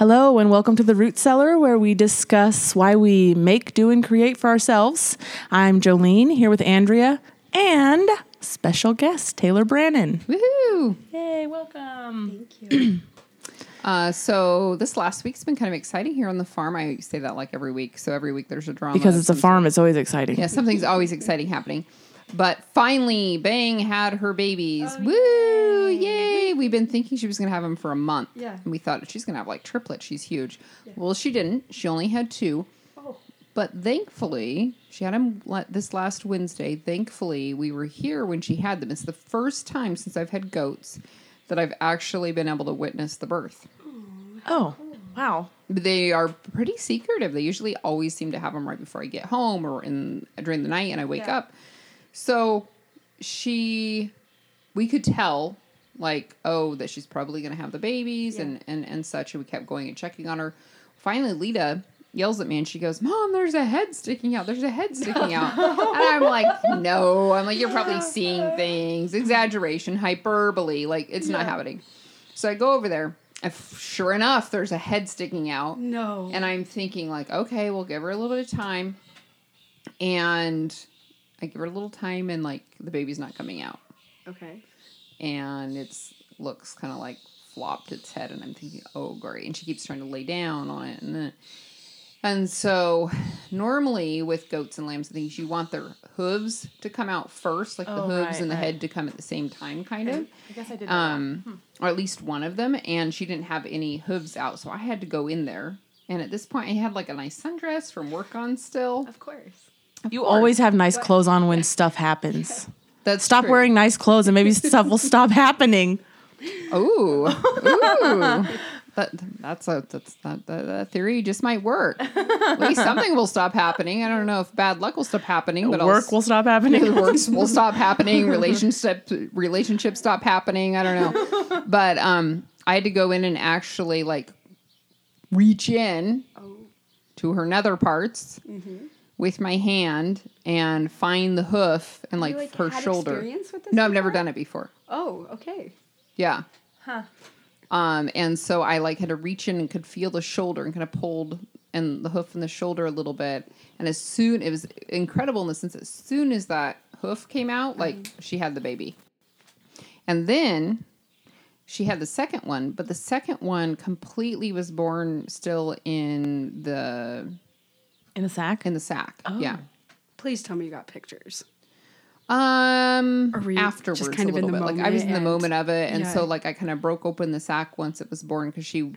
Hello, and welcome to the Root Cellar, where we discuss why we make, do, and create for ourselves. I'm Jolene here with Andrea and special guest Tayllor Brannon. Woohoo! Yay, welcome. Thank you. Uh, so this last week's been kind of exciting here on the farm. I say that like every week. So every week there's a drama. Because it's a farm, it's always exciting. Yeah, something's always exciting happening. But finally, Bang had her babies. Oh, Woo! Yay! We've been thinking she was going to have them for a month. Yeah. And we thought she's going to have like triplets. She's huge. Well, she didn't. She only had two. Oh. But thankfully, she had them this last Wednesday. Thankfully, we were here when she had them. It's the first time since I've had goats that I've actually been able to witness the birth. Oh, wow. They are pretty secretive. They usually always seem to have them right before I get home or in during the night and I wake Yeah. up. So she, we could tell, like, oh, that she's probably going to have the babies Yeah. and, and, and such. And we kept going and checking on her. Finally, Lita yells at me and she goes, Mom, there's a head sticking out. There's a head sticking out. and I'm like, No. I'm like, You're probably seeing things, exaggeration, hyperbole. Like, it's not happening. So I go over there. And sure enough, there's a head sticking out. No. And I'm thinking, like, okay, we'll give her a little bit of time. And I give her a little time, and like the baby's not coming out, okay. and it's looks kind of like flopped its head, and I'm thinking, oh great, and she keeps trying to lay down on it, and then, and so normally with goats and lambs and things, you want their hooves to come out first, like the Oh, hooves right, and the right. head to come at the same time, kind of I guess I did. um, or at least one of them, and she didn't have any hooves out, so I had to go in there. And at this point, I had like a nice sundress from work on still. Of course. You always have nice clothes on when stuff happens. That's Stop true. wearing nice clothes and maybe stuff will stop happening. Ooh, ooh. That, that's a that's that, that, that theory just might work. At least something will stop happening. I don't know if bad luck will stop happening, but Work will stop happening. works will stop happening. Relationship relationships stop happening. I don't know, but um, I had to go in and actually like reach in Oh. to her nether parts with my hand and find the hoof and like, you, like, her had shoulder. experience with this No, I've never done it before. Oh, okay. Yeah. Huh. Um, and so I like had to reach in and could feel the shoulder and kind of pulled and the hoof and the shoulder a little bit. And as soon it was incredible in the sense as soon as that hoof came out, like she had the baby. And then she had the second one, but the second one completely was born still in the In the sack? in the sack. Oh. Yeah. Please tell me you got pictures. Um, Or were you just kind a of in the bit. Like I was in the moment moment of it, and Yeah. so like I kind of broke open the sack once it was born because she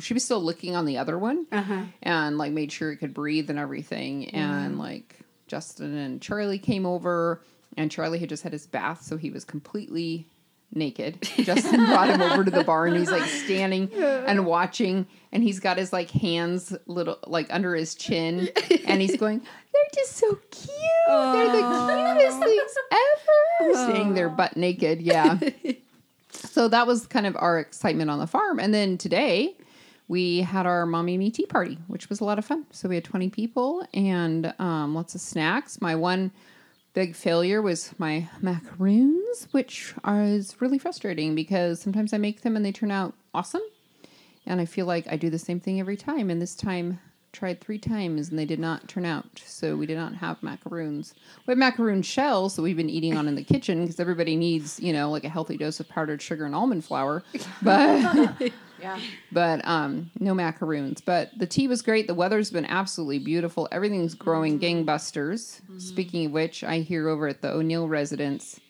she was still looking on the other one, Uh-huh. and like made sure it could breathe and everything. And like Justin and Charlie came over, and Charlie had just had his bath, so he was completely naked. Justin brought him over to the bar, and he's like standing and watching, and he's got his like hands little like under his chin, and he's going, "They're just so cute. They're the cutest things ever." Staying there butt naked, yeah. so that was kind of our excitement on the farm, and then today we had our mommy me tea party, which was a lot of fun. So we had 20 people and um, lots of snacks. My one big failure was my macaroons, which is really frustrating because sometimes I make them and they turn out awesome. And I feel like I do the same thing every time. And this time, tried three times and they did not turn out. So we did not have macaroons. We have macaroon shells that we've been eating on in the kitchen because everybody needs, you know, like a healthy dose of powdered sugar and almond flour. But Yeah. but um, no macaroons. But the tea was great. The weather's been absolutely beautiful. Everything's growing gangbusters. Speaking of which, I hear over at the O'Neill residence,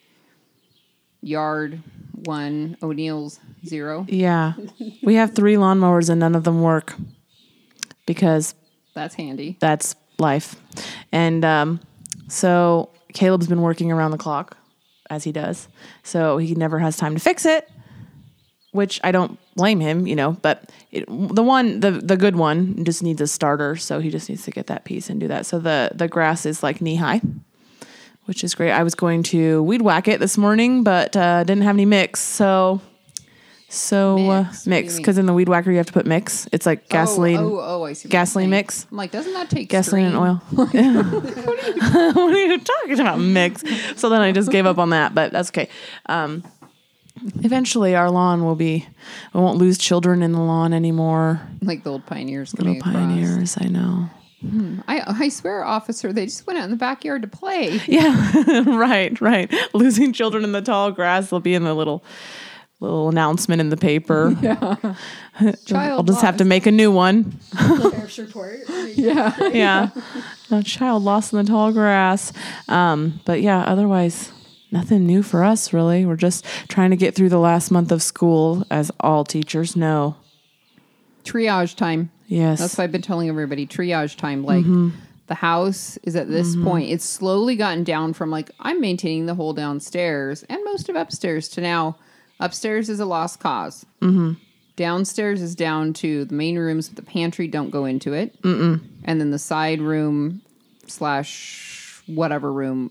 yard one, O'Neill's zero. Yeah. We have three lawnmowers and none of them work because That's handy. that's life. And um, so Caleb's been working around the clock as he does. So he never has time to fix it, which I don't blame him, you know, but it, the one the the good one just needs a starter, so he just needs to get that piece and do that. So the the grass is like knee high. Which is great. I was going to weed whack it this morning, but uh, didn't have any mix. So, so Mix? uh, What you mix because in the weed whacker you have to put mix. It's like gasoline, Oh, oh, oh I see. gasoline mix. I'm like, doesn't that take gasoline and oil. what are you talking about? Mix. So then I just gave up on that, but that's okay. Um, Eventually, our lawn will be. We won't lose children in the lawn anymore. Like the old pioneers Little coming across. pioneers, I know. I, I swear, officer, they just went out in the backyard to play. Yeah, right, right. Losing children in the tall grass they'll be in the little little announcement in the paper. Child I'll just have to make a new one. Report. Yeah. Yeah, a child lost in the tall grass. Um, but yeah, otherwise. Nothing new for us, really. We're just trying to get through the last month of school, as all teachers know. Triage time. Yes. That's why I've been telling everybody triage time. Like Mm-hmm. the house is at this point, it's slowly gotten down from like I'm maintaining the whole downstairs and most of upstairs to now upstairs is a lost because mm-hmm. Downstairs is down to the main rooms, the pantry don't go into it, Mm-mm. and then the side room slash whatever room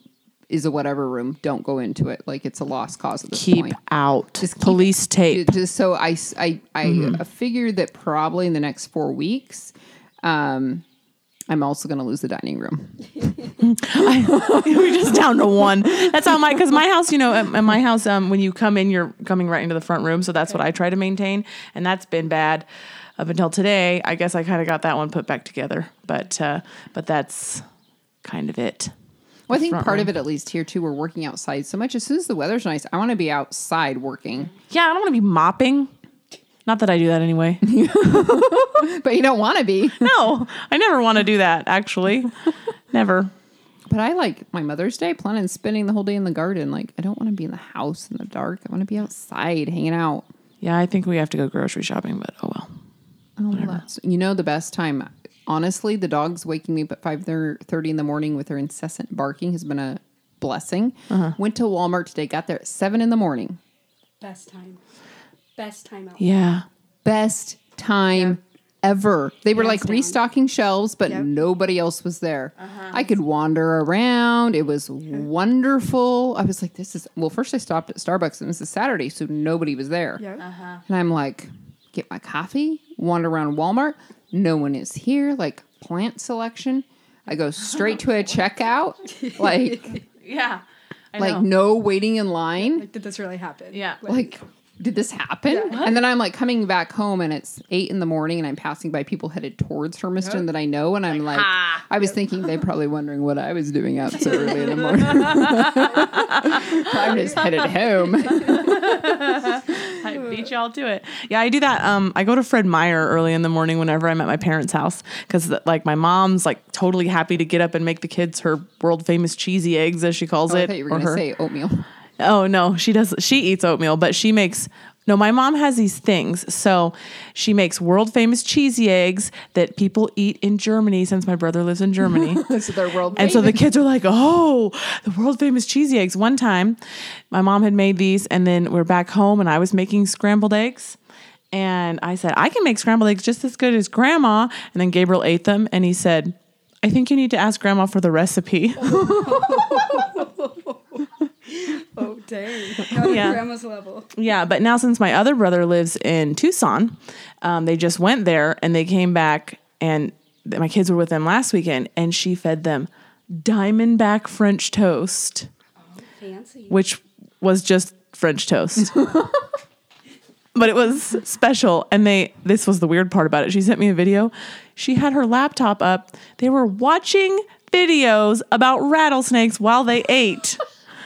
is a whatever room. Don't go into it. Like it's a lost cause at this keep point. out keep- police tape. Just so I Mm-hmm. figured that probably in the next four weeks, um, I'm also going to lose the dining room. We're just down to one. That's how my because my house, you know, at, at my house, um, when you come in, you're coming right into the front room. So that's what I try to maintain, and that's been bad up until today. I guess I kind of got that one put back together, but uh, but that's kind of it. Well, I think part room. of it, at least here too, we're working outside so much. As soon as the weather's nice, I want to be outside working. Yeah, I don't want to be mopping. Not that I do that anyway. But you don't want to be. no, I never want to do that. Actually, never. But I like my Mother's Day, plan on spending the whole day in the garden. Like, I don't want to be in the house in the dark. I want to be outside hanging out. Yeah, I think we have to go grocery shopping, but oh well. Oh, that's, you know, the best time, honestly, the dogs waking me up at 5.30 in the morning with their incessant barking has been a blessing. Uh-huh. Went to Walmart today, got there at 7 in the morning. Best time. Best time out. Yeah. Best time ever. They were like down. restocking shelves, but Yep. nobody else was there. Uh-huh. I could wander around. It was wonderful. I was like, this is, well, first I stopped at Starbucks and this is Saturday, so nobody was there. Yeah. Uh-huh. And I'm like, get my coffee, wander around Walmart. No one is here. Like plant selection. I go straight to a checkout. Like, Yeah. I like no waiting in line. Like, did this really happen? Yeah. Like, did this happen? And then I'm like coming back home and it's eight in the morning and I'm passing by people headed towards Hermiston that I know. And I'm like, I was thinking they're probably wondering what I was doing out so early in the morning. I'm just headed home. I beat y'all to it. Yeah, I do that. Um, I go to Fred Meyer early in the morning whenever I'm at my parents' house because, like, my mom's like totally happy to get up and make the kids her world famous cheesy eggs, as she calls Oh, I it. thought you were or going to her- say oatmeal. Oh no, she does. She eats oatmeal, but she makes. No, my mom has these things. So she makes world famous cheesy eggs that people eat in Germany since my brother lives in Germany. so they're world And so the kids are like, oh, the world famous cheesy eggs. One time, my mom had made these, and then we're back home, and I was making scrambled eggs. And I said, I can make scrambled eggs just as good as grandma. And then Gabriel ate them, and he said, I think you need to ask grandma for the recipe. Oh, dang. Yeah. grandma's level. yeah, but now since my other brother lives in Tucson, um, they just went there and they came back, and th- my kids were with them last weekend, and she fed them Diamondback French toast. Fancy. which was just French toast. but it was special. And they, this was the weird part about it. She sent me a video. She had her laptop up. They were watching videos about rattlesnakes while they ate.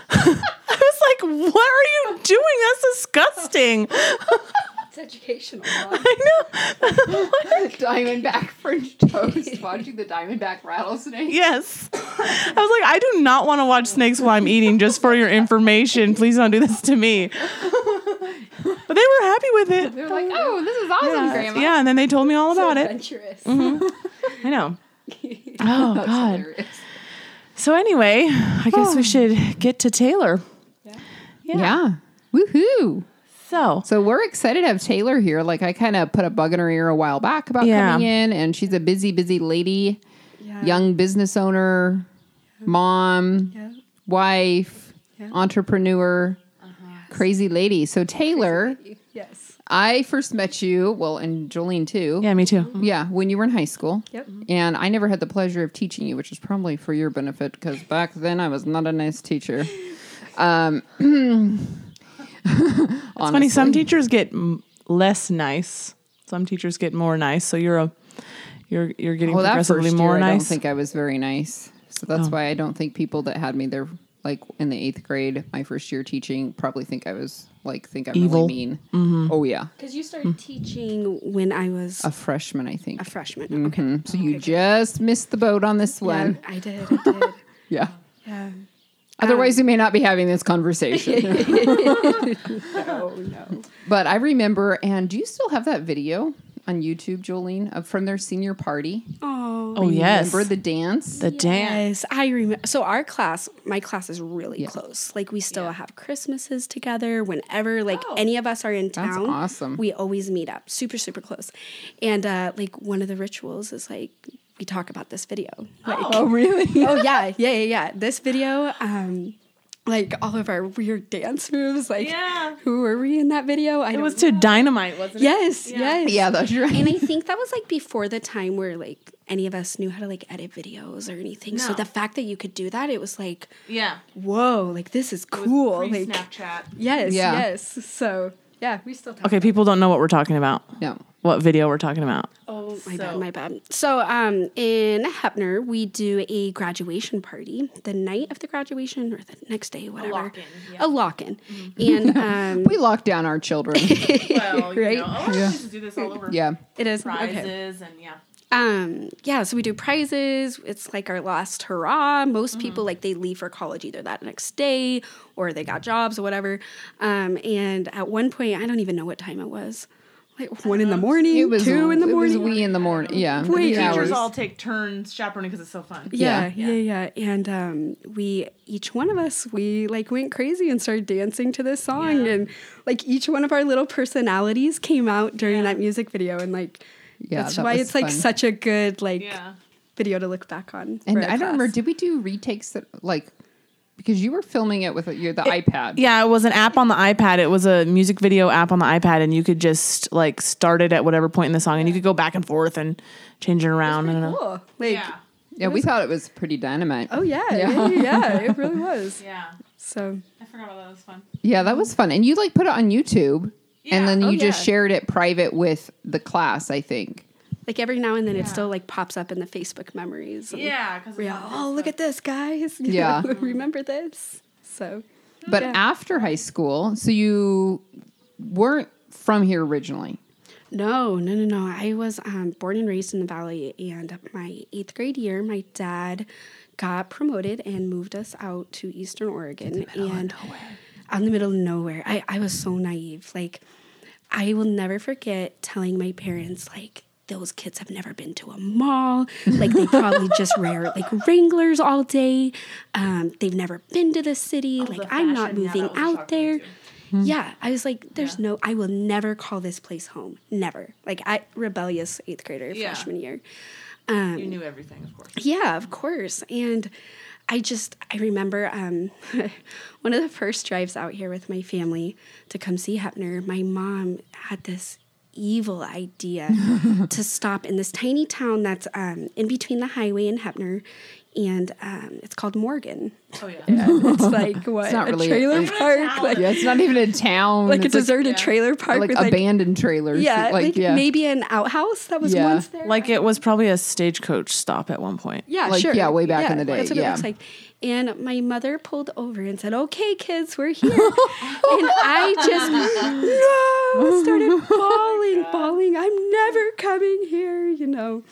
I was like, what are you doing? That's disgusting. It's educational. I know. Diamondback French toast. Watching the Diamondback rattlesnake. Yes. I was like, I do not want to watch snakes while I'm eating just for your information. Please don't do this to me. But they were happy with it. They're like, oh, this is awesome, Grandma. Yeah, and then they told me all about it. Adventurous. Mm-hmm. I know. Oh That's God. hilarious. So anyway, I guess we hmm. should get to Tayllor. Yeah. Woohoo. So So we're excited to have Tayllor here. Like I kind of put a bug in her ear a while back about Yeah. coming in, and she's a busy, busy lady, Yeah. young business owner, mom, Yeah. wife, Yeah. entrepreneur, uh-huh. crazy lady. So Tayllor, Yes. I first met you, well, and Jolene too. yeah, me too. Yeah, when you were in high school. Yep. And I never had the pleasure of teaching you, which is probably for your benefit because back then I was not a nice teacher. Um, It's funny. Some teachers get m- less nice. Some teachers get more nice. So you're a you're you're getting Well, that progressively first more year, I don't think I was very nice. So that's Oh. why I don't think people that had me there, like in the eighth grade, my first year teaching, probably think I was like think I'm Evil. really mean. Mm-hmm. Oh yeah, Because you started mm. teaching when I was a freshman, I think. a freshman. Mm-hmm. Okay. Mhm. So you just missed the boat on this Yeah, one. I did. I did. Yeah. yeah. Otherwise, we um, may not be having this conversation. No, oh, no. but I remember, and do you still have that video on YouTube, Jolene, of from their senior party? Oh. oh yes, Remember the dance? the dance. I remember. So our class, my class is really close. Like we still have Christmases together. Whenever like any of us are in That's town, awesome. we always meet up. Super super close. And uh, like one of the rituals is like we talk about this video. Like, oh, really? oh yeah, yeah, yeah, yeah. This video, um, like all of our weird dance moves. Like Yeah. who were we in that video? I It don't was to dynamite, wasn't it? Yes, yes. yeah, that's right. And I think that was like before the time where like any of us knew how to like edit videos or anything. So the fact that you could do that, it was like, Yeah. whoa, like this is cool. Like Snapchat. yes, Yeah. yes. So yeah, we still talk. Okay, people don't know what we're talking about. no. What video we're talking about? Oh my So- bad, my bad. So um in Heppner we do a graduation party the night of the graduation or the next day, whatever. lock-in, yeah. A lock-in. And um We lock down our children. Well, Right? know, a lot of do this all over. yeah. it is okay. Prizes and yeah. Um, yeah, so we do prizes. It's like our last hurrah. Most Mm-hmm. people like they leave for college either that next day or they got jobs or whatever. Um, and at one point, I don't even know what time it was. Like one in the morning, It was two in the it was morning. we in the morning. Yeah. Wait, Wee teachers Teachers hours. all take turns chaperoning because it's so fun. yeah, Yeah. yeah, yeah, And um, we each one of us we like went crazy and started dancing to this song, Yeah. and like each one of our little personalities came out during Yeah. that music video, and like Yeah, that's that why was it's like such a good like Yeah. video to look back on. And for our I don't remember. Did we do retakes that like because you were filming it with your the iPad? Yeah, it was an app on the iPad. It was a music video app on the iPad, and you could just like start it at whatever point in the song, and you could go back and forth and change it around. I don't. Cool. Like, Yeah, we thought it was pretty dynamite. oh yeah, yeah, yeah, yeah, it really was. Yeah, So I forgot about that. was fun. Yeah, that was fun. And you like put it on YouTube, Yeah. and then Oh, you just yeah. shared it private with the class. I think. Like every now and then it still like pops up in the Facebook memories. and Yeah, because we're all, oh look at this guys. You Yeah. know, remember this? So But Yeah. after high school, so you weren't from here originally. no, no, no, no. I was um, born and raised in the valley, and my eighth grade year, my dad got promoted and moved us out to Eastern Oregon, and out in the middle of nowhere. I, I was so naive. Like, I will never forget telling my parents, like, those kids have never been to a mall. Like, they probably just wear like Wranglers all day. Um, they've never been to the city. like, I'm not moving out there. Yeah, I was like, there's no, I will never call this place home. Never. Like, I, rebellious eighth grader, Yeah. freshman year. You knew everything, of course. Yeah, of course. And I just I remember um, one of the first drives out here with my family to come see Heppner. My mom had this evil idea to stop in this tiny town that's um, in between the highway and Heppner, and um, it's called Morgan. Oh yeah. It's like what not a really- trailer it's- park, like, Yeah, it's not even a town. like a It's deserted yeah. trailer park like, with like like abandoned trailers. yeah, like, like, yeah, maybe an outhouse that was Yeah. once there. Like it was probably a stagecoach stop at one point. Yeah, Like, sure. yeah, way back in the day, That's what yeah. it looks like. And my mother pulled over and said, "Okay, kids, we're here." and I just no started bawling, bawling. I'm never coming here, you know.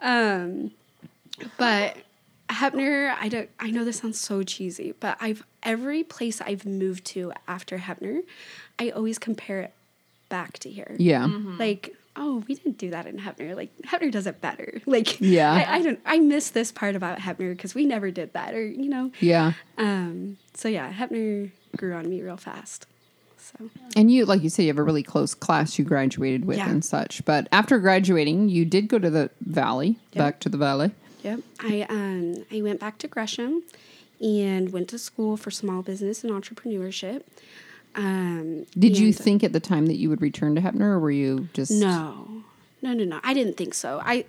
Um, but Heppner, I don't. I know this sounds so cheesy, but I've every place I've moved to after Heppner, I always compare it back to here yeah. like oh we didn't do that in Heppner like Heppner does it better like Yeah. I, I don't I miss this part about Heppner because we never did that or you know Yeah. um so yeah Heppner grew on me real fast so And you, like you said, you have a really close class you graduated with Yeah. and such. But after graduating, you did go to the valley, back to the valley. yep I um I went back to Gresham and went to school for small business and entrepreneurship um Did you think at the time that you would return to Heppner, or were you just No, no, no, no. I didn't think so. I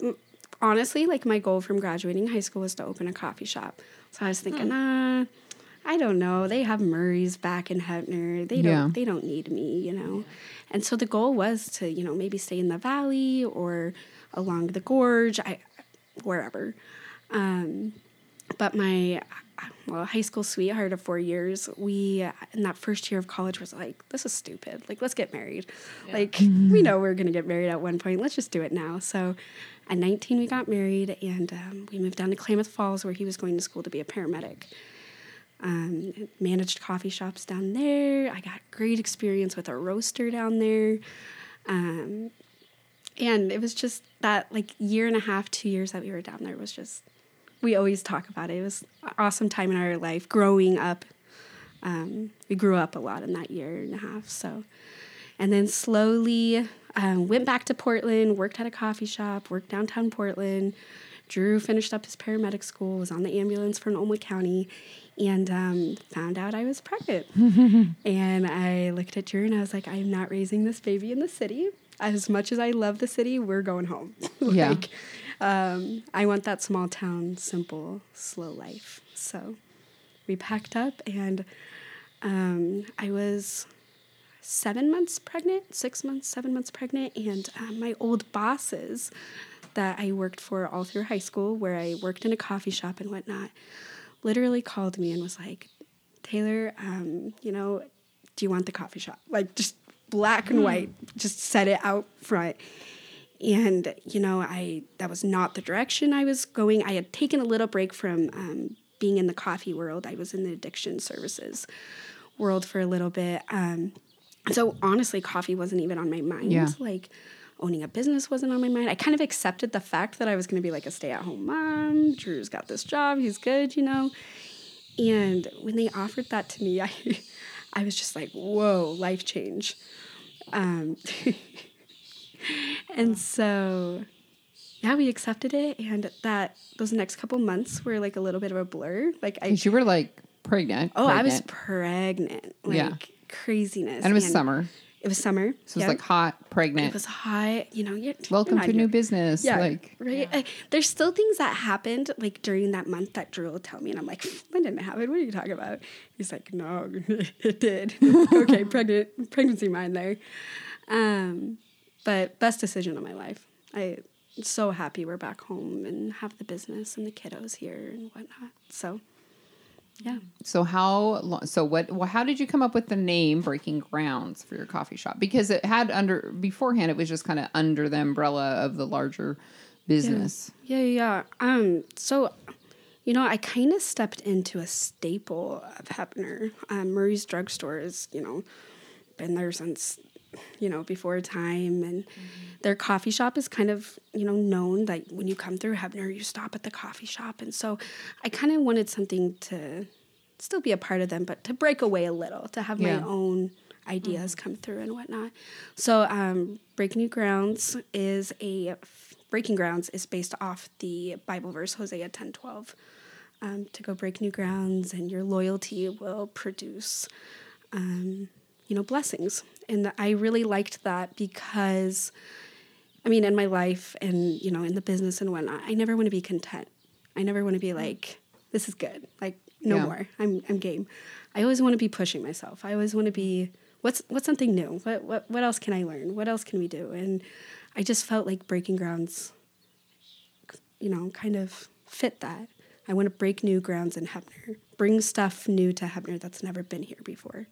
um, honestly, like, my goal from graduating high school was to open a coffee shop. So I was thinking, Hmm. uh, I don't know. They have Murray's back in Heppner. They don't. Yeah. They don't need me, you know. And so the goal was to, you know, maybe stay in the valley or along the gorge, I, wherever. Um, but my well, high school sweetheart of four years, we in that first year of college was like, this is stupid. Like, let's get married. Like, we know we're gonna get married at one point. Let's just do it now. So, at 19, we got married, and um, we moved down to Klamath Falls, where he was going to school to be a paramedic. Um, managed coffee shops down there. I got great experience with a roaster down there. Um, and it was just that like year and a half, two years that we were down there was just we always talk about it. It was an awesome time in our life growing up. Um, we grew up a lot in that year and a half. So, and then slowly um, went back to Portland, worked at a coffee shop, worked downtown Portland. Drew finished up his paramedic school, was on the ambulance for Olmwood County, and um, found out I was pregnant. and I looked at Drew and I was like, I'm not raising this baby in the city. As much as I love the city, we're going home. Yeah. Um, I want that small town, simple, slow life. So we packed up, and um, I was seven months pregnant, six months, seven months pregnant, and um, my old bosses that I worked for all through high school, where I worked in a coffee shop and whatnot, literally called me and was like, Tayllor, um, you know, do you want the coffee shop? Like just black and white, just said it out front. And you know, I that was not the direction I was going. I had taken a little break from um, being in the coffee world. I was in the addiction services world for a little bit. Um, so honestly, coffee wasn't even on my mind. Yeah. Like owning a business wasn't on my mind. I kind of accepted the fact that I was going to be like a stay-at-home mom. Drew's got this job. He's good, you know. And when they offered that to me, I, I was just like, whoa, life change. Um, and so, yeah, we accepted it. And that those next couple months were like a little bit of a blur. Like I, you were like pregnant. oh, I was pregnant. pregnant. Like Yeah. craziness. And it was summer. It was summer. So it was yep. like hot, pregnant. It was hot. You know, you're, Welcome you're to not new here. business. Yeah, Like right. I, there's still things that happened like during that month that Drew will tell me, and I'm like, "When didn't it happen? What are you talking about?" He's like, "No, it did." okay, pregnant pregnancy mind there. Um, but best decision of my life. I so happy we're back home and have the business and the kiddos here and whatnot. So, yeah. So how long? So what? Well, how did you come up with the name Breaking Grounds for your coffee shop? Because it had under beforehand, it was just kind of under the umbrella of the larger business. Yeah, yeah. yeah. Um, so, you know, I kind of stepped into a staple of Heppner. Um, Murray's Drugstore is, you know, been there since, you know, before time, and their coffee shop is kind of, you know, known that when you come through Heppner, you stop at the coffee shop, and so I kind of wanted something to still be a part of them, but to break away a little, to have Yeah. my own ideas come through and whatnot. So, um, Break New Grounds is a Breaking Grounds is based off the Bible verse Hosea ten twelve. Um, to go break new grounds, and your loyalty will produce, um, you know, blessings. And I really liked that because, I mean, in my life and you know, in the business and whatnot, I never want to be content. I never want to be like, this is good. Like, no Yeah. more. I'm I'm game. I always want to be pushing myself. I always want to be what's what's something new. What what what else can I learn? What else can we do? And I just felt like breaking grounds, you know, kind of fit that. I want to break new grounds in Heppner, bring stuff new to Heppner that's never been here before.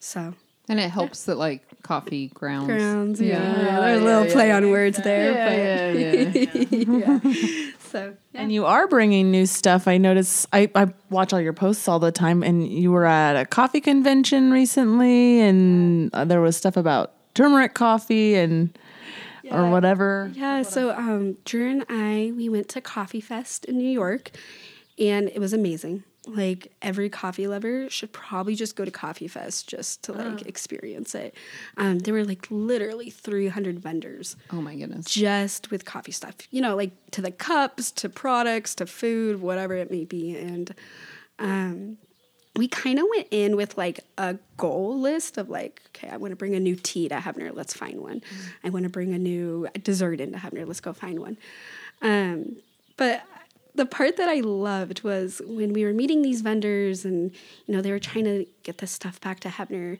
So And it helps that like coffee grounds. grounds, yeah, Yeah. yeah, there's a little play on words there. Yeah, but yeah, yeah. yeah. So And you are bringing new stuff. I notice. I, I watch all your posts all the time, and you were at a coffee convention recently, and uh, there was stuff about turmeric coffee and or whatever. Yeah, so um, Drew and I, we went to Coffee Fest in New York, and it was amazing. Like every coffee lover should probably just go to Coffee Fest just to like experience it. Um, there were like literally 300 vendors Oh my goodness. just with coffee stuff, you know, like to the cups, to products, to food, whatever it may be. And um, we kind of went in with like a goal list of like, okay, I want to bring a new tea to Heppner, let's find one. I want to bring a new dessert into Heppner, let's go find one. Um, but the part that I loved was when we were meeting these vendors and you know they were trying to get this stuff back to Heppner.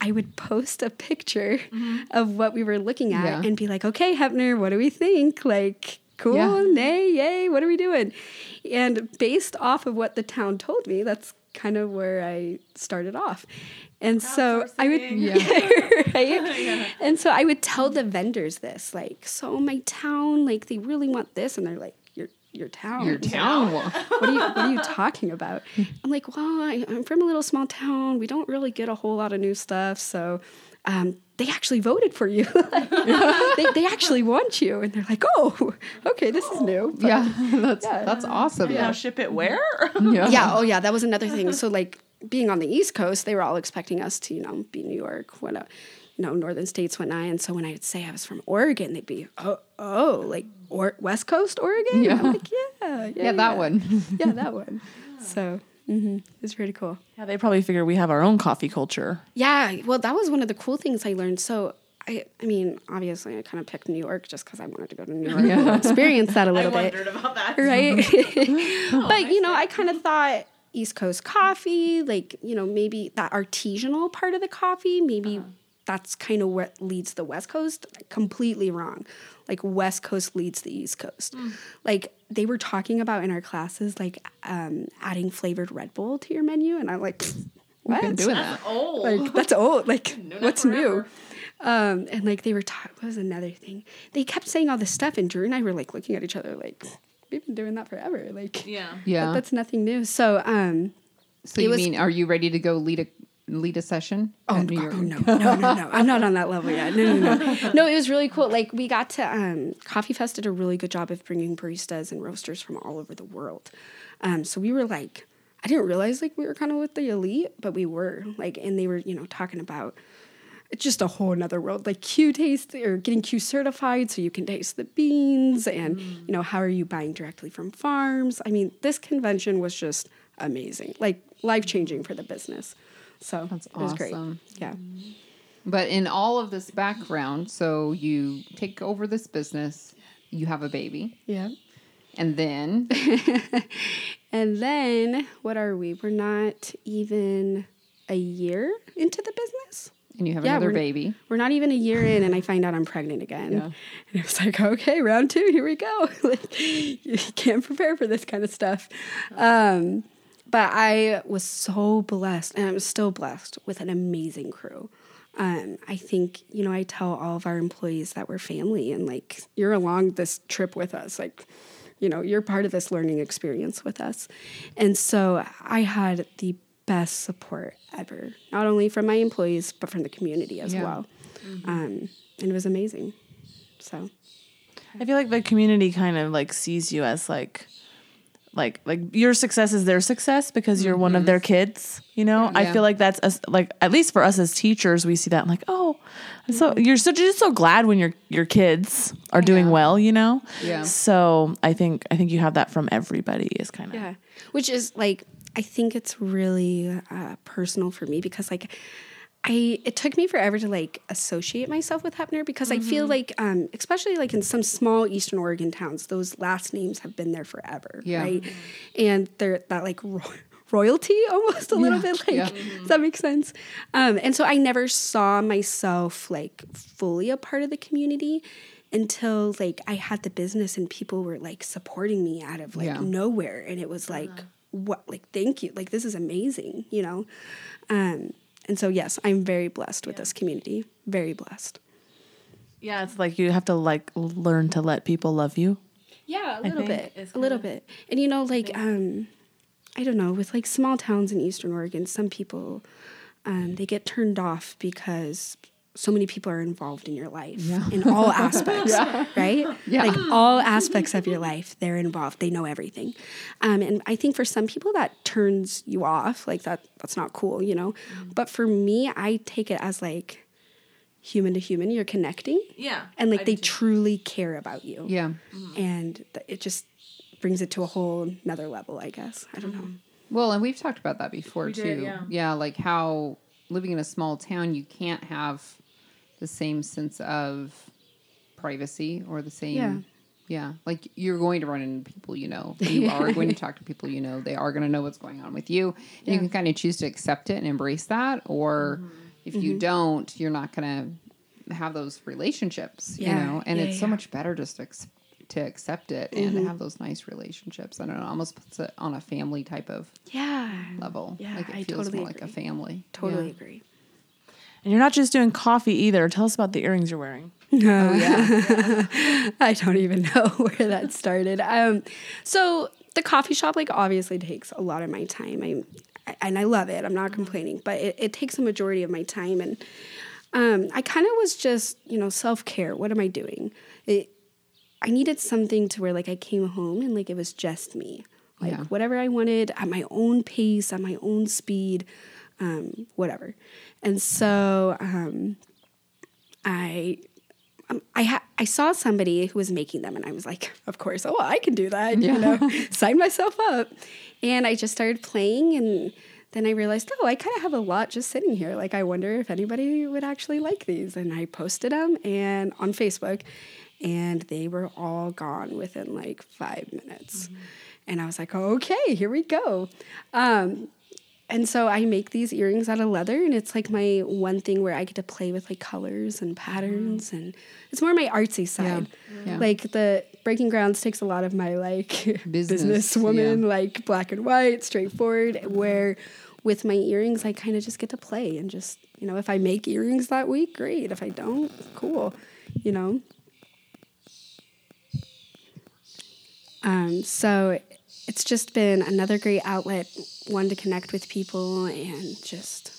I would post a picture mm-hmm. of what we were looking at Yeah. and be like, "Okay, Heppner, what do we think? Like, cool, Yeah. nay, yay, what are we doing?" And based off of what the town told me, that's kind of where I started off. And so I would, Yeah. right? And so I would tell the vendors this, like, so my town, like, they really want this, and they're like, your your town, Your town. what are you what are you talking about? I'm like, well, I, I'm from a little small town. We don't really get a whole lot of new stuff, so um, they actually voted for you. they, they actually want you, and they're like, oh, okay, this is new. But- Yeah, that's Yeah. that's awesome. Now ship it where? Yeah. yeah. Oh, yeah. That was another thing. So, like, being on the East Coast, they were all expecting us to, you know, be New York, what, you know, northern states, whatnot. And so when I'd say I was from Oregon, they'd be, oh, oh, like or West Coast Oregon. Yeah. I'm like, yeah, yeah, Yeah, that one. yeah, that one. So hmm it's pretty cool. yeah, they probably figure we have our own coffee culture. Yeah, well, that was one of the cool things I learned. So. I, I mean, obviously, I kind of picked New York just because I wanted to go to New York and experience that a little bit. about that. right? but you know, I kind of thought East Coast coffee, like you know, maybe that artisanal part of the coffee, maybe that's kind of what leads the West Coast. Completely wrong. Like West Coast leads the East Coast. Like they were talking about in our classes, like um, adding flavored Red Bull to your menu, and I'm like, "Pfft, what? Been doing that. Oh, like that's old. Like what's new? Um, and like they were talking. What was another thing? They kept saying all this stuff, and Drew and I were like looking at each other, like we've been doing that forever. Like yeah. Yeah. that- that's nothing new. So um, so it you was- mean, are you ready to go lead a lead a session? Oh, at New no, York? oh, no, no, no, no. I'm not on that level yet. No, no, no. No, it was really cool. Like we got to um, Coffee Fest did a really good job of bringing baristas and roasters from all over the world. Um, so we were like, I didn't realize like we were kind of with the elite, but we were like, and they were you know talking about just a whole another world like q taste or getting q certified so you can taste the beans and you know how are you buying directly from farms i mean this convention was just amazing like life changing for the business so That's it was great awesome. yeah But in all of this background, so you take over this business, you have a baby, yeah and then and then what are we we're not even a year into the business and you have Yeah, another we're- baby. We're not even a year in, and I find out I'm pregnant again. Yeah. And it was like, okay, round two, here we go. like, you can't prepare for this kind of stuff. Um, but I was so blessed, and I'm still blessed with an amazing crew. Um, I think, you know, I tell all of our employees that we're family, and like, you're along this trip with us. Like, you know, you're part of this learning experience with us. And so I had the best support ever, not only from my employees, but from the community as Yeah. well. Um, and it was amazing. So, I feel like the community kind of like sees you as like like like your success is their success because you're one of their kids you know? I feel like that's us like at least for us as teachers we see that like oh so you're so just so glad when your your kids are doing Yeah. well you know? Yeah. so i think i think you have that from everybody is kind of yeah, which is like, I think it's really uh, personal for me because, like, I it took me forever to like associate myself with Heppner because I feel like, um, especially like in some small Eastern Oregon towns, those last names have been there forever, Yeah. right? And they're that like ro- royalty almost a little bit. Like, Yeah. does that make sense? Um, and so I never saw myself like fully a part of the community until like I had the business and people were like supporting me out of like Yeah. nowhere, and it was like what like thank you like this is amazing you know um and so yes i'm very blessed with this community. Very blessed. Yeah it's like you have to like learn to let people love you. Yeah a little bit a little bit. And you know like um i don't know with like small towns in eastern oregon some people um they get turned off because so many people are involved in your life in all aspects right? Yeah. like all aspects of your life they're involved. They know everything. Um, and i think for some people that turns you off like that that's not cool you know? Mm-hmm. But for me i take it as like human to human you're connecting. Yeah and like they truly care about you. Yeah. and th- it just brings it to a whole another level i guess. I don't know Well, and we've talked about that before too. did, yeah. like how living in a small town, you can't have the same sense of privacy or the same Yeah. Yeah, like you're going to run into people you know. You are going to talk to people you know. They are going to know what's going on with you. And You can kind of choose to accept it and embrace that, or Mm-hmm. if you don't, you're not going to have those relationships. You know, and yeah, it's so yeah. Mm-hmm. much better just to, ex- to accept it and have those nice relationships. I don't know, almost puts it on a family type of Yeah. level. Yeah, like it I feels totally more like a agree. family. Totally Yeah. agree. And you're not just doing coffee either. Tell us about the earrings you're wearing. Oh yeah. I don't even know where that started. Um, so the coffee shop, like, obviously takes a lot of my time. I, I and I love it. I'm not complaining, but it, it takes a majority of my time. And um, I kind of was just, you know, self care. What am I doing? It, I needed something to where, like, I came home and like it was just me, like Yeah. whatever I wanted at my own pace, at my own speed, um, whatever. And so um, I um, I ha- I saw somebody who was making them, and I was like, of course, oh, I can do that. You know, sign myself up. And I just started playing, and then I realized, oh, I kind of have a lot just sitting here. Like, I wonder if anybody would actually like these. And I posted them and on Facebook, and they were all gone within like five minutes. And I was like, okay, here we go. Um, and so I make these earrings out of leather, and it's like my one thing where I get to play with like colors and patterns, and it's more my artsy side. Yeah. Like the breaking grounds takes a lot of my like Business, businesswoman, yeah. like black and white, straightforward. Where with my earrings, I kind of just get to play and just you know, if I make earrings that week, great. If I don't, cool. You know. Um, so it's just been another great outlet, one to connect with people and just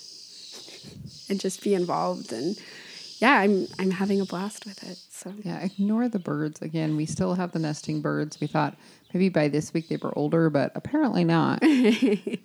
and just be involved and yeah, I'm I'm having a blast with it. So Yeah, ignore the birds. Again, we still have the nesting birds. We thought maybe by this week they were older, but apparently not.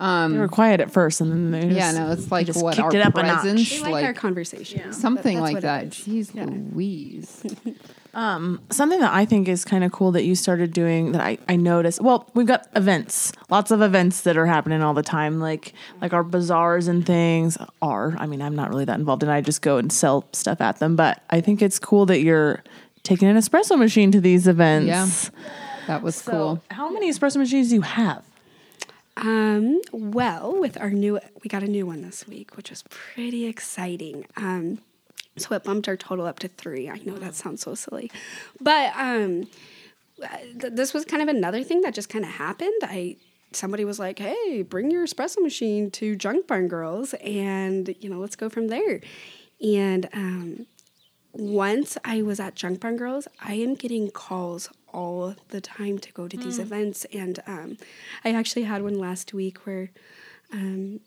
Um, they were quiet at first, and then they just, yeah, no, it's like just what kicked our it up a notch. presence, they like, like our conversation. something That's like that. it that. is. Jeez Yeah. Louise. Something that I think is kind of cool that you started doing that I, I noticed. Well, we've got events, lots of events that are happening all the time, like like our bazaars and things are. I mean, I'm not really that involved, and I just go and sell stuff at them. But I think it's cool that you're taking an espresso machine to these events. Yeah, that was So, cool. how many espresso machines do you have? Um, well, with our new, we got a new one this week, which was pretty exciting. Um, so it bumped our total up to three. I know that sounds so silly, but um, th- this was kind of another thing that just kind of happened. I somebody was like, "Hey, bring your espresso machine to Junk Barn Girls, and you know, let's go from there." And um, once I was at Junk Barn Girls, I am getting calls all the time to go to these events. And um, I actually had one last week where um,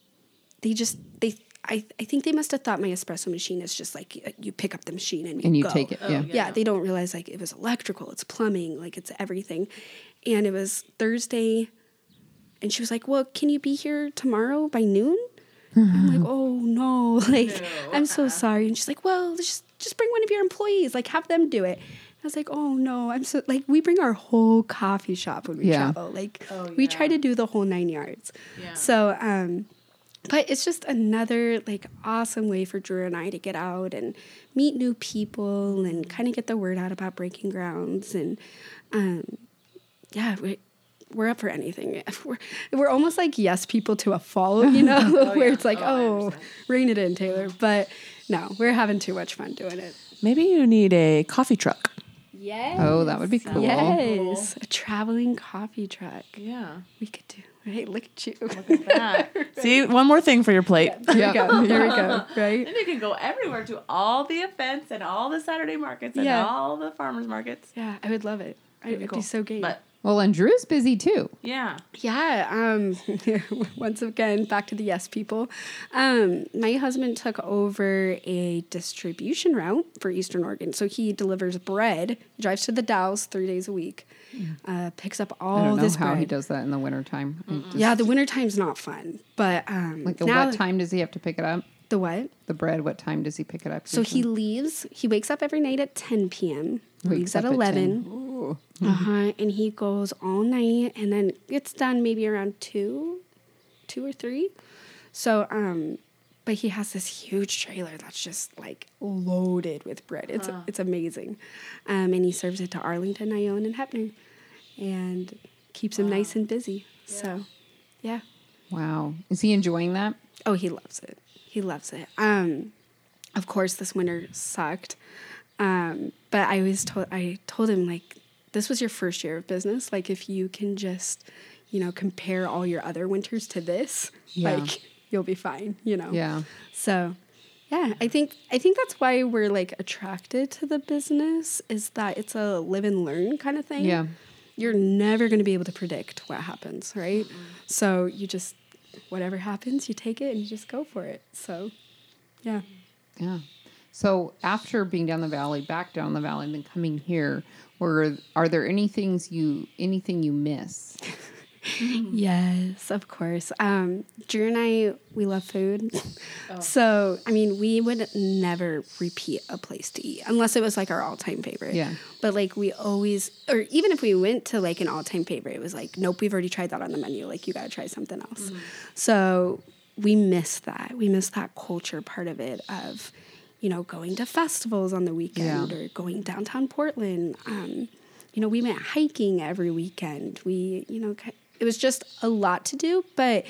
they just, they, I, I think they must have thought my espresso machine is just like uh, you pick up the machine and you, And you go. take it, yeah. yeah. they don't realize like it was electrical, it's plumbing, like it's everything. And it was Thursday, and she was like, "Well, can you be here tomorrow by noon?" I'm like, "Oh no, like I'm so sorry." And she's like, "Well, just just bring one of your employees, like have them do it." I was like, "Oh no, I'm so like we bring our whole coffee shop when we Yeah. travel. Like we try to do the whole nine yards." Yeah. So, um, but it's just another like awesome way for Drew and I to get out and meet new people and kind of get the word out about breaking grounds and um, yeah, we, we're up for anything. We're, we're almost like yes people to a fault, you know, where it's like, oh, rein it in, Tayllor. But no, we're having too much fun doing it. Maybe you need a coffee truck. Yes. Oh, that would be cool. Yes. A traveling coffee truck. Yeah. We could do. Right? Look at you. See, one more thing for your plate. Here we go. Here we go. Right? Then you can go everywhere to all the events and all the Saturday markets and Yeah. all the farmers markets. Yeah, I would love it. I would cool. be so game. But Well, and Drew's busy too. yeah, Yeah, um, once again, back to the yes people. Um, my husband took over a distribution route for Eastern Oregon. So he delivers bread, drives to the Dalles three days a week, uh, picks up all I don't know this how bread. he does that in the wintertime. I just- Yeah, the wintertime's not fun. But um, Like, at now, what time does he have to pick it up? The what? The bread, what time does he pick it up? So he leaves, he wakes up every night at 10 p.m., leaves at up at 11. 10. Ooh. Uh-huh, and he goes all night and then gets done maybe around two, two or three. So um, but he has this huge trailer that's just like loaded with bread. It's it's amazing, um, and he serves it to Arlington, Ione, and Heppner, and keeps him nice and busy. So, yeah. Wow. Is he enjoying that? Oh, he loves it. He loves it. Um, of course, this winter sucked, um, but I always told I told him like, this was your first year of business. Like, if you can just, you know, compare all your other winters to this, Yeah. like, you'll be fine. You know. Yeah. So, yeah, I think I think that's why we're like attracted to the business is that it's a live and learn kind of thing. Yeah. You're never going to be able to predict what happens, right? So, you just whatever happens, you take it and you just go for it. So, yeah. Yeah. So after being down the valley, back down the valley, and then coming here, were are there any things you anything you miss? Yes, of course. Um, Drew and I, we love food. So, I mean, we would never repeat a place to eat unless it was like our all time favorite. Yeah. But like, we always, or even if we went to like an all time favorite, it was like, nope, we've already tried that on the menu. Like, you got to try something else. So, we miss that. We miss that culture part of it of, you know, going to festivals on the weekend Yeah. or going downtown Portland. Um, you know, we went hiking every weekend. We, you know, it was just a lot to do, but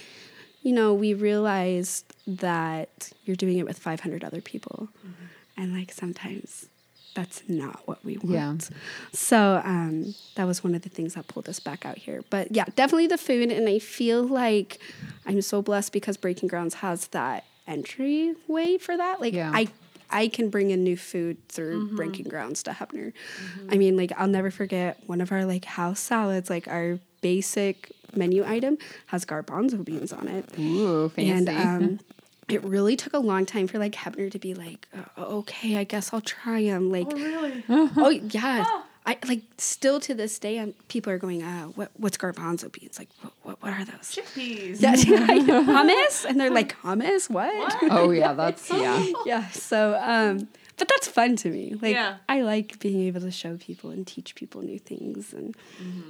you know, we realized that you're doing it with 500 other people. Mm-hmm. And like sometimes that's not what we want. Yeah. So um, that was one of the things that pulled us back out here. But yeah, definitely the food. And I feel like I'm so blessed because Breaking Grounds has that entryway for that. Like Yeah. I I can bring in new food through mm-hmm. Breaking Grounds to Heppner. Mm-hmm. I mean, like I'll never forget one of our like house salads, like our basic menu item has garbanzo beans on it. Ooh, fancy. And um, it really took a long time for like Heppner to be like, "Oh, okay, I guess I'll try them. Like, oh, really? yeah. I like still to this day, I'm, people are going, uh, what, what's garbanzo beans? Like, what, what, what are those? Chickpeas. Yeah, hummus, and they're like hummus. What? oh yeah, that's yeah. Yeah. So, um, but that's fun to me. Like, Yeah. I like being able to show people and teach people new things, and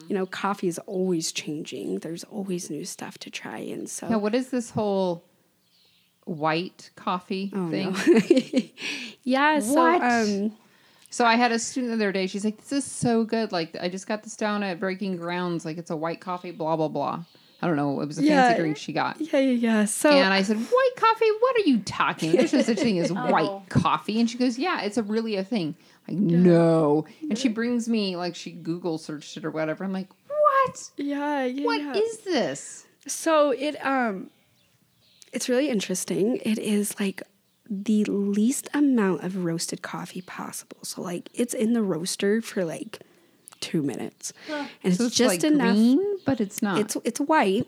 you know, coffee is always changing. There's always new stuff to try, and so Now, what is this whole white coffee Oh, thing? no. yeah. So, What? um, So I had a student the other day. She's like, "This is so good. Like, I just got this down at Breaking Grounds. Like, it's a white coffee. Blah blah blah. I don't know. It was a Yeah. fancy drink she got." yeah, yeah, yeah. So, And I said, "White coffee? What are you talking? There's no such thing as white coffee." And she goes, "Yeah, it's a really a thing." Like, no. And she brings me like she Google searched it or whatever. I'm like, "What? yeah, yeah. What yeah. is this?" So it um it's really interesting. It is like the least amount of roasted coffee possible. So like it's in the roaster for like 2 minutes. And it's, So it's just like enough green, but it's not. it's it's white.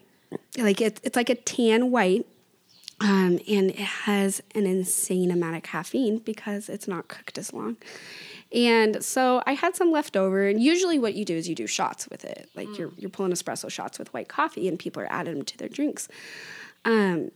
Like it's it's like a tan white. Um, and it has an insane amount of caffeine because it's not cooked as long. And so I had some left over, and usually what you do is you do shots with it. Like you're you're pulling espresso shots with white coffee, and people are adding them to their drinks. Um,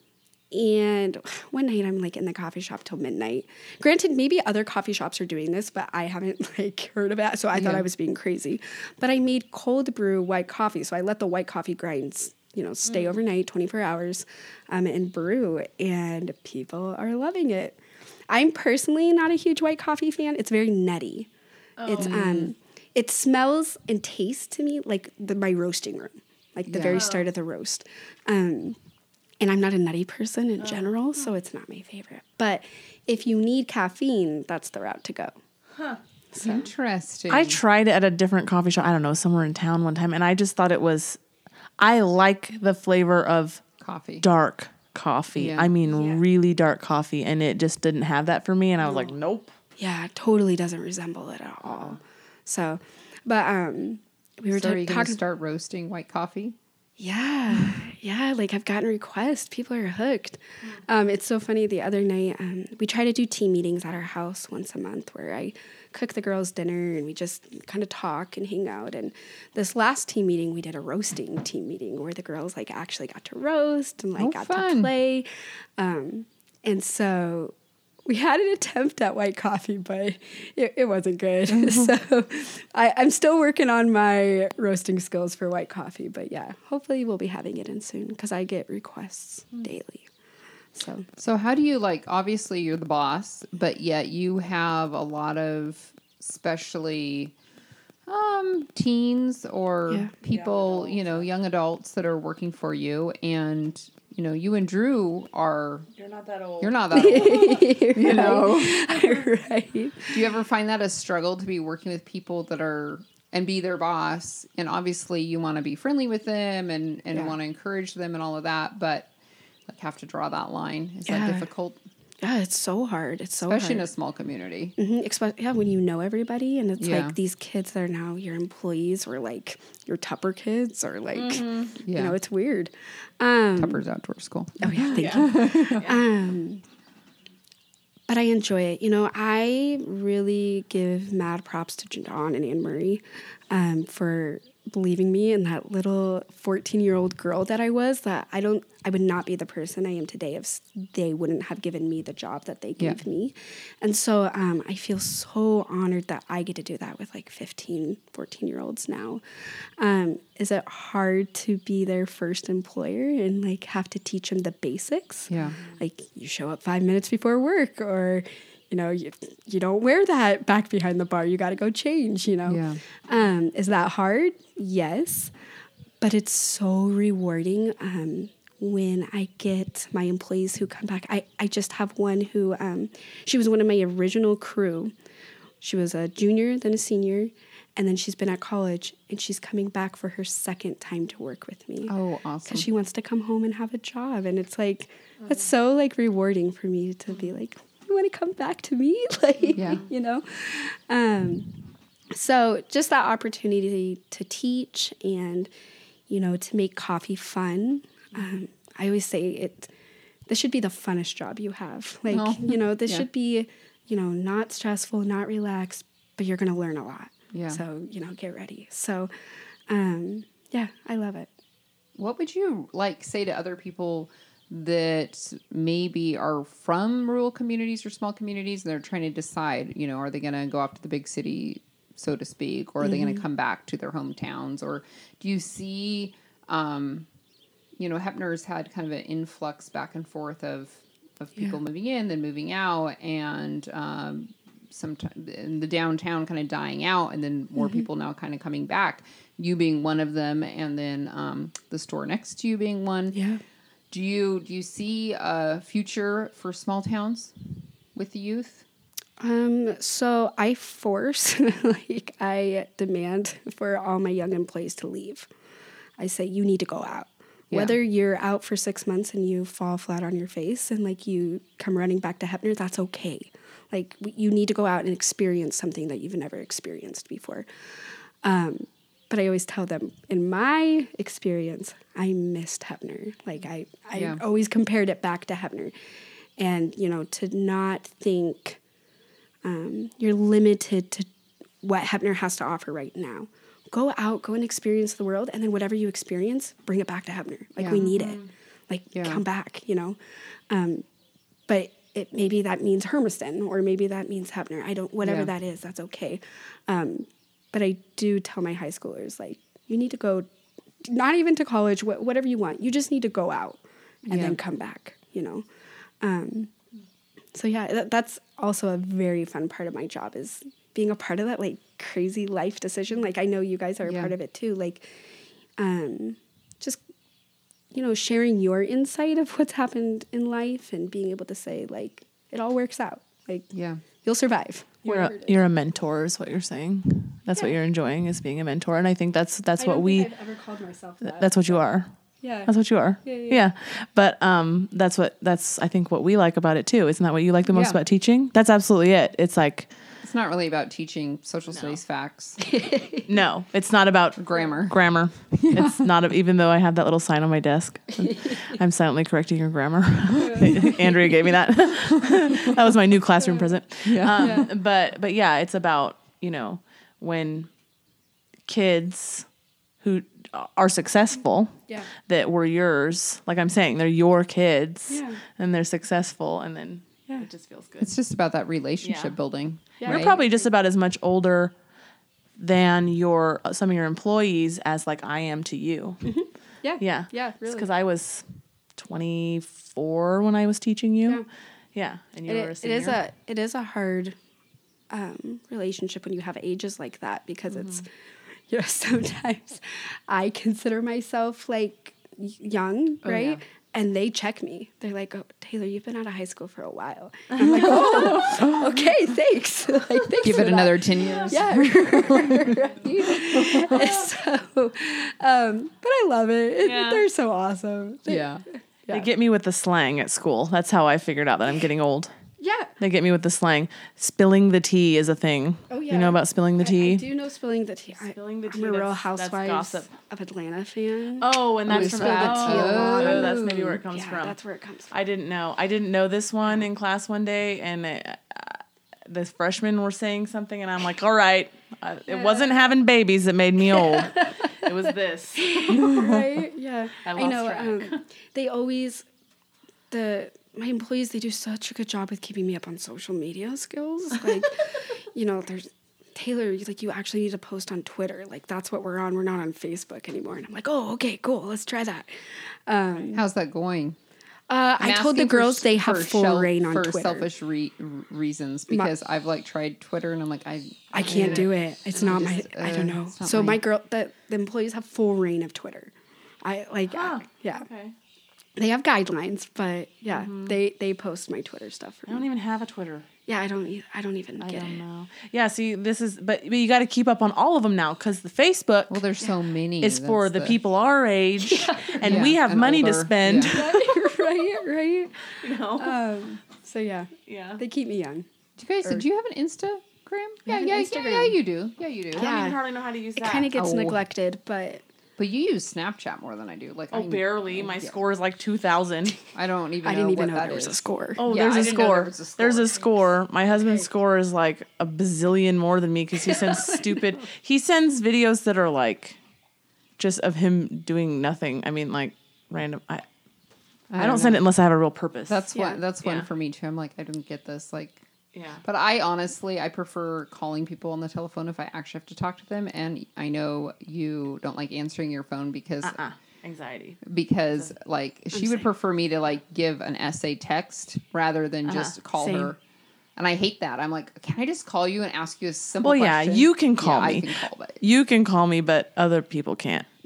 and one night I'm like in the coffee shop till midnight. Granted, maybe other coffee shops are doing this, but I haven't like heard of it. So I thought I was being crazy. But I made cold brew white coffee. So I let the white coffee grinds, you know, stay overnight, 24 hours, um, and brew. And people are loving it. I'm personally not a huge white coffee fan. It's very nutty. It's um it smells and tastes to me like the, my roasting room, like the Yeah. very start of the roast. Um, and I'm not a nutty person in general, so it's not my favorite. But if you need caffeine, that's the route to go. Huh. Interesting. I tried it at a different coffee shop. I don't know, somewhere in town one time, and I just thought it was. I like the flavor of coffee. dark coffee. Yeah. I mean, Yeah. really dark coffee, and it just didn't have that for me. And I was like, nope. Yeah, it totally doesn't resemble it at all. So, but um, we were So are ta- you going to talking. start roasting white coffee? Yeah, yeah. Like I've gotten requests. People are hooked. Um, it's so funny. The other night, um, we try to do team meetings at our house once a month, where I cook the girls dinner and we just kind of talk and hang out. And this last team meeting, we did a roasting team meeting where the girls like actually got to roast and like Oh, got to fun. play. Um, and so we had an attempt at white coffee, but it, it wasn't good. so I, I'm still working on my roasting skills for white coffee. But yeah, hopefully we'll be having it in soon because I get requests daily. So So how do you like obviously you're the boss, but yet you have a lot of especially um teens or Yeah. people, you know, young adults that are working for you and you know, you and Drew are You're not that old. you're not that old. you know. right. Do you ever find that a struggle to be working with people that are and be their boss? And obviously you want to be friendly with them and, and Yeah. want to encourage them and all of that, but like have to draw that line. Is Yeah. that difficult? Yeah, it's so hard. It's so Especially in a small community. Mhm, espe- yeah, when you know everybody, and it's Yeah. like these kids that are now your employees, or like your Tupper kids, or like Yeah. you know, it's weird. Um, Tupper's outdoor school. Oh yeah, thank you. Um, but I enjoy it. You know, I really give mad props to John and Anne Marie um, for believing me and that little 14 year old girl that I was that I don't I would not be the person I am today if they wouldn't have given me the job that they Yeah. gave me. And so um, I feel so honored that I get to do that with like 15, 14 year olds now. Um, is it hard to be their first employer and like have to teach them the basics? Yeah. Like you show up five minutes before work or you know, you, you don't wear that back behind the bar. You got to go change, you know? Yeah. Um, is that hard? Yes. But it's so rewarding um, when I get my employees who come back. I, I just have one who, um, she was one of my original crew. She was a junior, then a senior, and then she's been at college and she's coming back for her second time to work with me Oh, awesome. because she wants to come home and have a job and it's like it's so like rewarding for me to be like you want to come back to me? Like Yeah. you know? Um so just that opportunity to teach and you know to make coffee fun. Um, i always say it this should be the funnest job you have. Like Oh, you know this yeah. should be you know not stressful not relaxed but you're going to learn a lot. Yeah. so you know get ready. So um yeah i love it. What would you like say to other people that maybe are from rural communities or small communities and they're trying to decide, you know, are they going to go off to the big city, so to speak, or are they going to come back to their hometowns? Or do you see, um, you know, Heppner's had kind of an influx back and forth of of people Yeah. moving in, then moving out, and um, sometimes the downtown kind of dying out, and then more people now kind of coming back. You being one of them, and then um, the store next to you being one. yeah Do you do you see a future for small towns with the youth? Um, so I force, like, I demand for all my young employees to leave. I say, you need to go out. Yeah. Whether you're out for six months and you fall flat on your face and like you come running back to Heppner, that's okay. Like, you need to go out and experience something that you've never experienced before. Um, but I always tell them, in my experience, I missed Heppner. Like, I, I Yeah. always compared it back to Heppner. And, you know, to not think, um, you're limited to what Heppner has to offer right now. Go out, go and experience the world, and then whatever you experience, bring it back to Heppner. Like we need it. Like Yeah. come back, you know. Um, but it maybe that means Hermiston, or maybe that means Heppner. I don't. Whatever Yeah. that is, that's okay. Um, but I do tell my high schoolers like you need to go, not even to college, wh- whatever you want. You just need to go out and Yeah. then come back. You know. Um, so yeah, that, that's also a very fun part of my job is being a part of that like crazy life decision. Like I know you guys are a Yeah. part of it too. Like, um, just you know, sharing your insight of what's happened in life and being able to say like it all works out. Like Yeah. you'll survive. You're a, you're a mentor, is what you're saying. That's what you're enjoying is being a mentor, and I think that's that's I what we. I've ever called myself that. That's what you are. yeah. That's what you are. Yeah, yeah, yeah. But um, that's what that's I think what we like about it too. Isn't that what you like the most Yeah. about teaching? That's absolutely it. It's like It's not really about teaching social studies facts, no, it's not about grammar. grammar. It's not a, even though I have that little sign on my desk. I'm silently correcting your grammar. Andrea gave me that. that was my new classroom present. Um, But but yeah, it's about you know when kids who are successful Yeah. that were yours. Like I'm saying, they're your kids, Yeah. and they're successful, and then Yeah. it just feels good. It's just about that relationship Yeah. building. Yeah. You're probably just about as much older than your some of your employees as like I am to you. Yeah. Yeah, Yeah. Really. Because I was 24 when I was teaching you. Yeah, and you It, were a senior. is a it is a hard um, relationship when you have ages like that because Mm-hmm. it's you know sometimes I consider myself like y- young, Oh, right? And they check me. They're like, "Oh, Tayllor, you've been out of high school for a while." And I'm like, "Oh, okay, thanks." like, thanks Give for it that." another 10 years. Yeah. so, um, but I love it. It- Yeah. They're so awesome. They- Yeah. They get me with the slang at school. That's how I figured out that I'm getting old. Yeah. They get me with the slang. Spilling the tea is a thing. Oh, yeah. You know about spilling the tea? I do know spilling the tea. I, Spilling the I'm a Real Housewives of Atlanta fan. Oh, and that's from tea a oh, lot. oh, that's maybe where it comes yeah, from. that's where it comes from. I didn't know. I didn't know this one in class one day, and it, uh, the freshmen were saying something, and I'm like, "All right, uh, it wasn't having babies that made me old. it was this." right? Yeah. I I, know. Um, they always the my employees they do such a good job with keeping me up on social media skills. Like, you know, there's Tayllor, you- like you actually need to post on Twitter. Like that's what we're on. We're not on Facebook anymore. And I'm like, oh, okay, cool. Let's try that. Um, How's that going? uh, I'm told the asking for girls they have full shel- reign on Twitter. for Twitter. selfish re- reasons because I've like tried Twitter and I'm like I I can't do it. It's not my. just, I uh, don't know. So my- my girl, the, the employees have full reign of Twitter. I like. Huh. yeah. Okay. They have guidelines, but yeah, they they post my Twitter stuff for I don't me. even have a Twitter. Yeah, I don't. I don't even I get don't it. know. Yeah, see, this is, but, but you got to keep up on all of them now because the Facebook well there's so many is for that's the, people our age, and Yeah, we have and money to spend. yeah. right, right. You know? Um, so yeah, yeah. they keep me young. Do you guys do you have an Instagram? Yeah, yeah, yeah, Instagram. yeah, you do. Yeah, you do. I don't Yeah. even hardly know how to use It that. kind of gets Oh. neglected, but But you use Snapchat more than I do. Like Oh, I, barely. My yeah. score is like 2,000. I don't even I didn't even what know there was a score. Oh, Yeah, there's I a didn't know score. there was a There's a score. My husband's score is like a bazillion more than me because he sends stupid. He sends videos that are like just of him doing nothing. I mean, like random. I, I don't send it unless I have a real purpose. That's Yeah. one. That's Yeah. one for me too. I'm like, I don't get this. Like, yeah. but I honestly, I prefer calling people on the telephone if I actually have to talk to them. And I know you don't like answering your phone because Uh-uh. Anxiety. because like she would same. prefer me to like give an essay text rather than uh-huh. just call Same. her. And I hate that. I'm like, can I just call you and ask you a simple Well, yeah, you can call Yeah, me. Can call, but You can call me, but other people can't.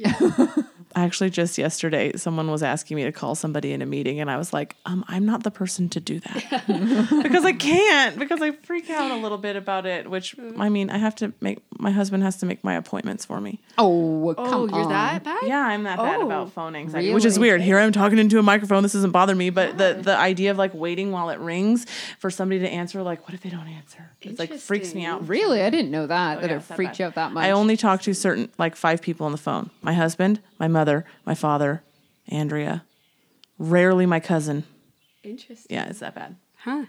Actually, just yesterday, someone was asking me to call somebody in a meeting, and I was like, um, I'm not the person to do that because I can't, because I freak out a little bit about it. Which, I mean, I have to make my husband has to make my appointments for me. oh, oh, come you're on. that bad? Yeah, I'm that bad Oh, about phone anxiety, which is weird. Here I'm talking into a microphone. This doesn't bother me, but the the idea of like waiting while it rings for somebody to answer, like, what if they don't answer? It's like freaks me out. Really, I didn't know that. that Oh, yeah, it freaked you out that much. I only talk to certain like five people on the phone. My husband, my mother, my father, Andrea. Rarely my cousin. Interesting. Yeah, it's that bad. Huh.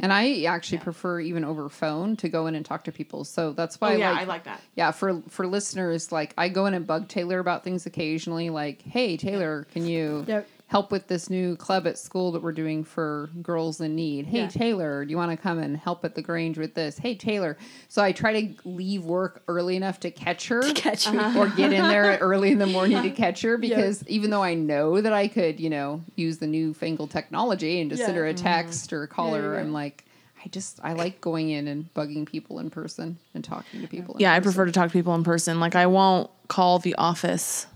And I actually prefer even over phone to go in and talk to people. So that's why Oh, yeah, like, I like that. Yeah, for for listeners, like I go in and bug Tayllor about things occasionally, like, hey Tayllor, can you Yep. Help with this new club at school that we're doing for girls in need? Hey Yeah. Tayllor, do you want to come and help at the Grange with this? Hey Tayllor. So I try to leave work early enough to catch her. catch her. or get in there early in the morning to catch her because even though I know that I could, you know, use the newfangled technology and just send her a text or call Yeah, her, yeah. I'm like, I just I like going in and bugging people in person and talking to people. in Yeah, I person. prefer to talk to people in person. Like I won't call the office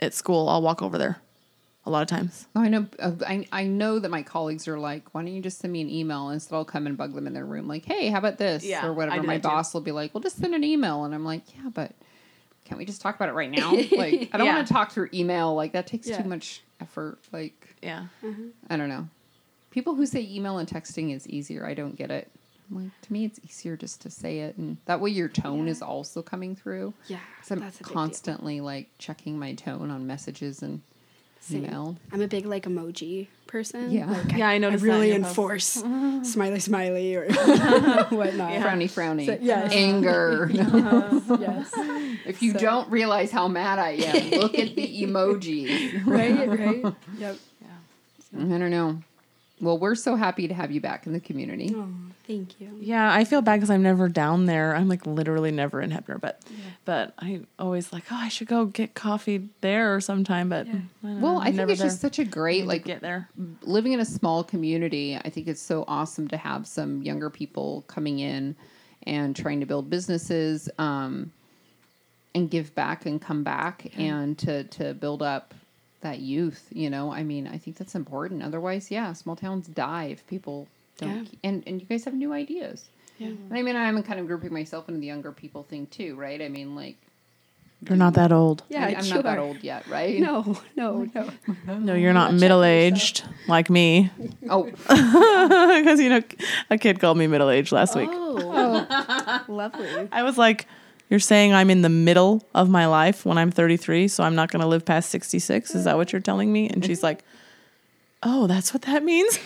at school. I'll walk over there a lot of times. I know. Uh, I I know that my colleagues are like, why don't you just send me an email instead? I'll come and bug them in their room. Like, hey, how about this Yeah, or whatever. My that too. boss will be like, well, just send an email, and I'm like, yeah, but can't we just talk about it right now? Like, I don't Yeah. want to talk through email. Like that takes Yeah. too much effort. Like, Yeah. I don't know. People who say email and texting is easier, I don't get it. I'm like, to me, it's easier just to say it, and that way your tone is also coming through. Yeah, 'Cause I'm that's a big deal. constantly like checking my tone on messages and Same. email. I'm a big like emoji person. Yeah. Like, Yeah, I know. that really in enforce smiley, smiley, or whatnot. Frowny, frowny. So- yes. Anger. yes. if you don't realize how mad I am, look at the emojis. Right. Right. Yep. Yeah. I don't know. Well, we're so happy to have you back in the community. Oh, thank you. Yeah, I feel bad because I'm never down there. I'm like literally never in Heppner, but but I always like, oh, I should go get coffee there or sometime. But I don't Well, know, I I'm think never it's there. just such a great like get there. living in a small community, I think it's so awesome to have some younger people coming in and trying to build businesses um, and give back and come back and to, to build up that youth. You know, I mean, I think that's important. Otherwise, yeah, small towns die if people don't. Yeah. And, and you guys have new ideas. Yeah. Mm-hmm. And I mean, I'm kind of grouping myself into the younger people thing too, right? I mean, like, You're not that old. Yeah, I, am sure. not that old yet, right? No, no, no. No, you're not middle aged like me. Oh, Because you know, a kid called me middle aged last week. Oh, oh. lovely. I was like, "You're saying I'm in the middle of my life when I'm 33, so I'm not going to live past 66? Is that what you're telling me?" And she's like, "Oh, that's what that means."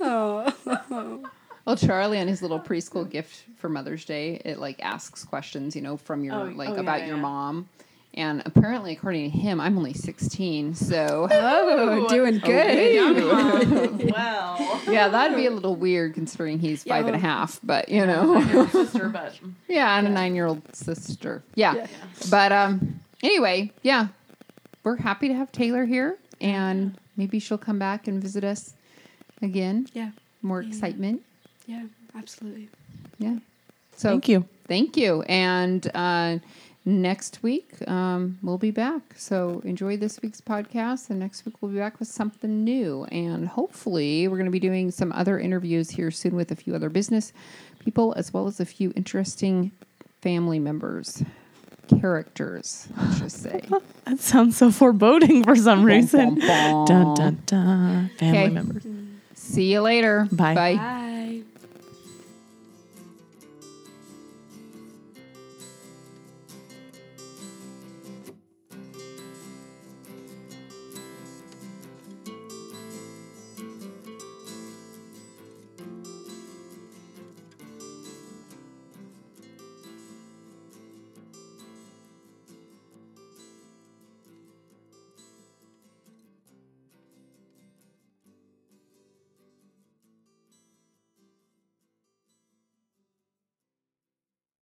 Oh, Well, Charlie on his little preschool gift for Mother's Day, it like asks questions, you know, from your Oh, like oh, about yeah, your yeah. mom. And apparently, according to him, I'm only 16. So, oh, doing good. well, yeah, that'd be a little weird considering he's five and a Yeah. half. But, you know, sister, but yeah, and a nine year old sister. Yeah. Yeah. But um, anyway, yeah, we're happy to have Tayllor here. And maybe she'll come back and visit us again. Yeah, More excitement. yeah, absolutely. Yeah. So, thank you. Thank you. And uh, next week, um, we'll be back. So enjoy this week's podcast. And next week, we'll be back with something new. And hopefully, we're going to be doing some other interviews here soon with a few other business people, as well as a few interesting family members, characters, let's just say. That sounds so foreboding for some reason. bum, bum. Dun dun dun. Family Okay. members. See you later. Bye. Bye. Bye.